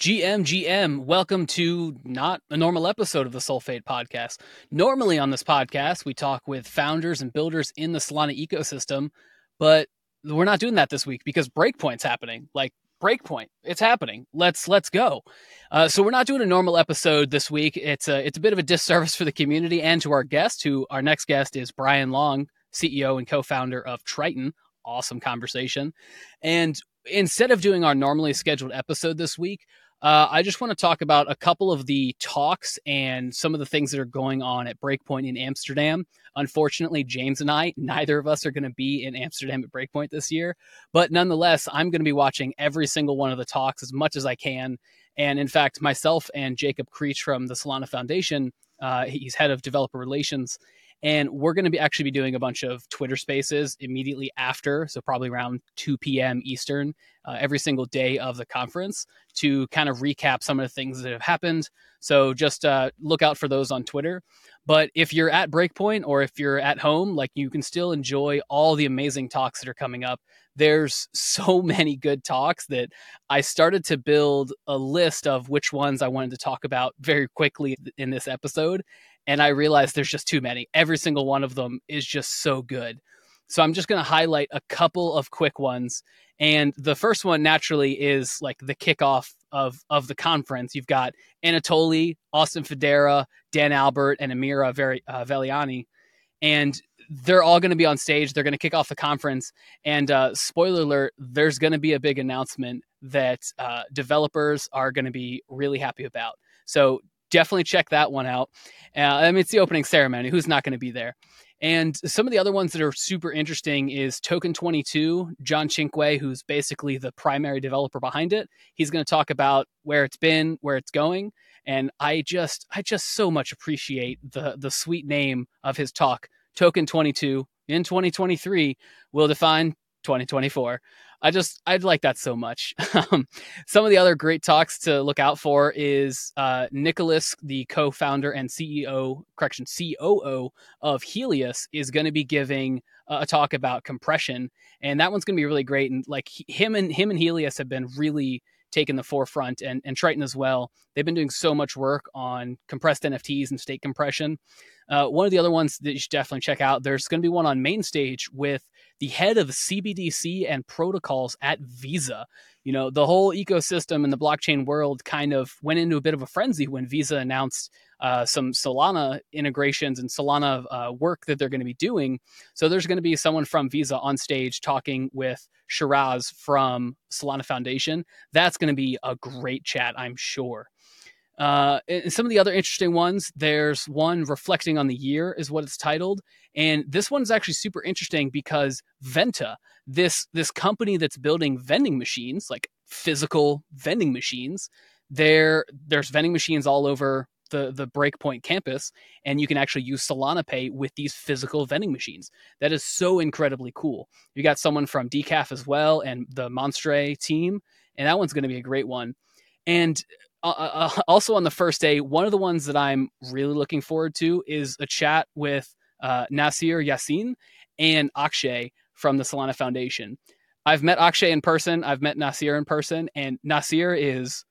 GM, GM, welcome to not a normal episode of the Solfate podcast. Normally on this podcast, we talk with founders and builders in the Solana ecosystem, but we're not doing that this week because Breakpoint's happening. Like Breakpoint, it's happening. Let's let's go. Uh, so we're not doing a normal episode this week. It's a it's a bit of a disservice for the community and to our guest. Who our next guest is Brian Long, CEO and co-founder of Triton. Awesome conversation, and instead of doing our normally scheduled episode this week, uh, I just want to talk about a couple of the talks and some of the things that are going on at Breakpoint in Amsterdam. Unfortunately, James and I, neither of us are going to be in Amsterdam at Breakpoint this year. But nonetheless, I'm going to be watching every single one of the talks as much as I can. And in fact, myself and Jacob Creech from the Solana Foundation, uh, he's head of developer relations, and we're going to be actually be doing a bunch of Twitter spaces immediately after, so probably around 2 p.m. Eastern, uh, every single day of the conference to kind of recap some of the things that have happened. So just uh, look out for those on Twitter. But if you're at Breakpoint or if you're at home, like you can still enjoy all the amazing talks that are coming up. There's so many good talks that I started to build a list of which ones I wanted to talk about very quickly in this episode and I realized there's just too many. Every single one of them is just so good. So I'm just going to highlight a couple of quick ones. And the first one naturally is like the kickoff of of the conference. You've got Anatoly, Austin Federa, Dan Albert, and Amira uh, Valliani, and they're all going to be on stage. They're going to kick off the conference. And uh, spoiler alert: there's going to be a big announcement that uh, developers are going to be really happy about. So definitely check that one out. Uh, I mean, it's the opening ceremony. Who's not going to be there? And some of the other ones that are super interesting is Token 22, Jon Cinque, who's basically the primary developer behind it. He's going to talk about where it's been, where it's going. And I just, I just so much appreciate the the sweet name of his talk. Token 22 in 2023 will define 2024. I just I'd like that so much. Um, some of the other great talks to look out for is uh, Nicholas, the co-founder and CEO, correction COO of Helius, is going to be giving a talk about compression, and that one's going to be really great. And like him and him and Helius have been really taken the forefront and, and Triton as well. They've been doing so much work on compressed NFTs and state compression. Uh, one of the other ones that you should definitely check out, there's going to be one on main stage with the head of CBDC and protocols at Visa. You know, the whole ecosystem in the blockchain world kind of went into a bit of a frenzy when Visa announced uh, some Solana integrations and Solana uh, work that they're going to be doing. So there's going to be someone from Visa on stage talking with Shiraz from Solana Foundation. That's going to be a great chat, I'm sure. Uh, and some of the other interesting ones, there's one reflecting on the year, is what it's titled, and this one's actually super interesting because Venta, this this company that's building vending machines, like physical vending machines, there there's vending machines all over the the Breakpoint campus, and you can actually use Solana Pay with these physical vending machines. That is so incredibly cool. You got someone from Decaf as well, and the Monstre team, and that one's going to be a great one. And uh, uh, uh, also on the first day, one of the ones that I'm really looking forward to is a chat with uh, Nuseir Yassin and Akshay from the Solana Foundation. I've met Akshay in person. I've met Nuseir in person, and Nuseir is,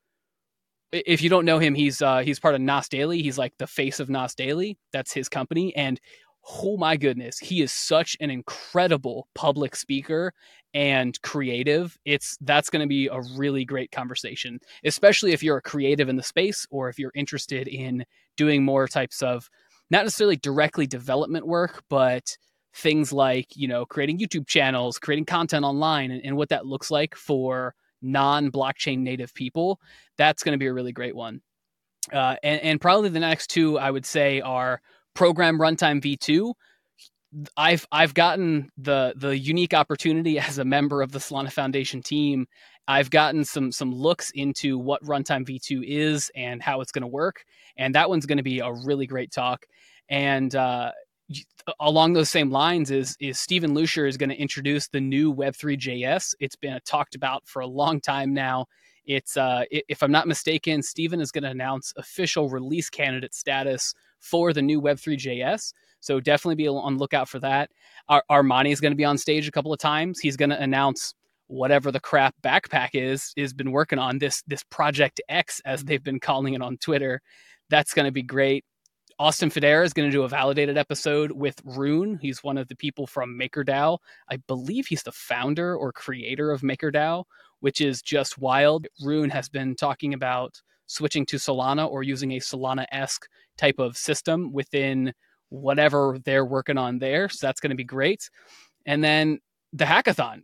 if you don't know him, he's uh, he's part of Nas Daily. He's like the face of Nas Daily. That's his company, and oh my goodness, he is such an incredible public speaker and creative. It's that's going to be a really great conversation, especially if you're a creative in the space or if you're interested in doing more types of not necessarily directly development work, but things like, you know, creating YouTube channels, creating content online and, and what that looks like for non-blockchain native people. That's going to be a really great one. Uh, and, and probably the next two I would say are program runtime v2 i've i've gotten the the unique opportunity as a member of the solana foundation team i've gotten some some looks into what runtime v2 is and how it's going to work and that one's going to be a really great talk and uh, along those same lines is is Steven Luscher is going to introduce the new Web3 JS. It's been talked about for a long time now. It's uh, if I'm not mistaken, Steven is going to announce official release candidate status for the new Web3 JS. So definitely be on lookout for that. Ar- Armani is going to be on stage a couple of times. He's going to announce whatever the crap backpack is is been working on this this project X as they've been calling it on Twitter. That's going to be great. Austin Federa is going to do a validated episode with Rune. He's one of the people from MakerDAO. I believe he's the founder or creator of MakerDAO, which is just wild. Rune has been talking about switching to Solana or using a Solana esque type of system within whatever they're working on there. So that's going to be great. And then the hackathon.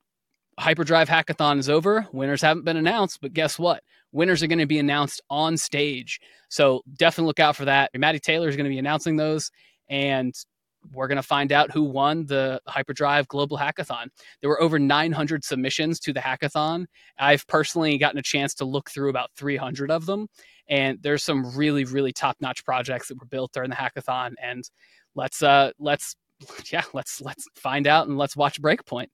Hyperdrive hackathon is over. Winners haven't been announced, but guess what? Winners are going to be announced on stage. So definitely look out for that. Matty Taylor is going to be announcing those. And we're going to find out who won the Hyperdrive Global Hackathon. There were over 900 submissions to the hackathon. I've personally gotten a chance to look through about 300 of them, and there's some really, really top-notch projects that were built during the hackathon. And let's uh, let's yeah, let's let's find out and let's watch Breakpoint.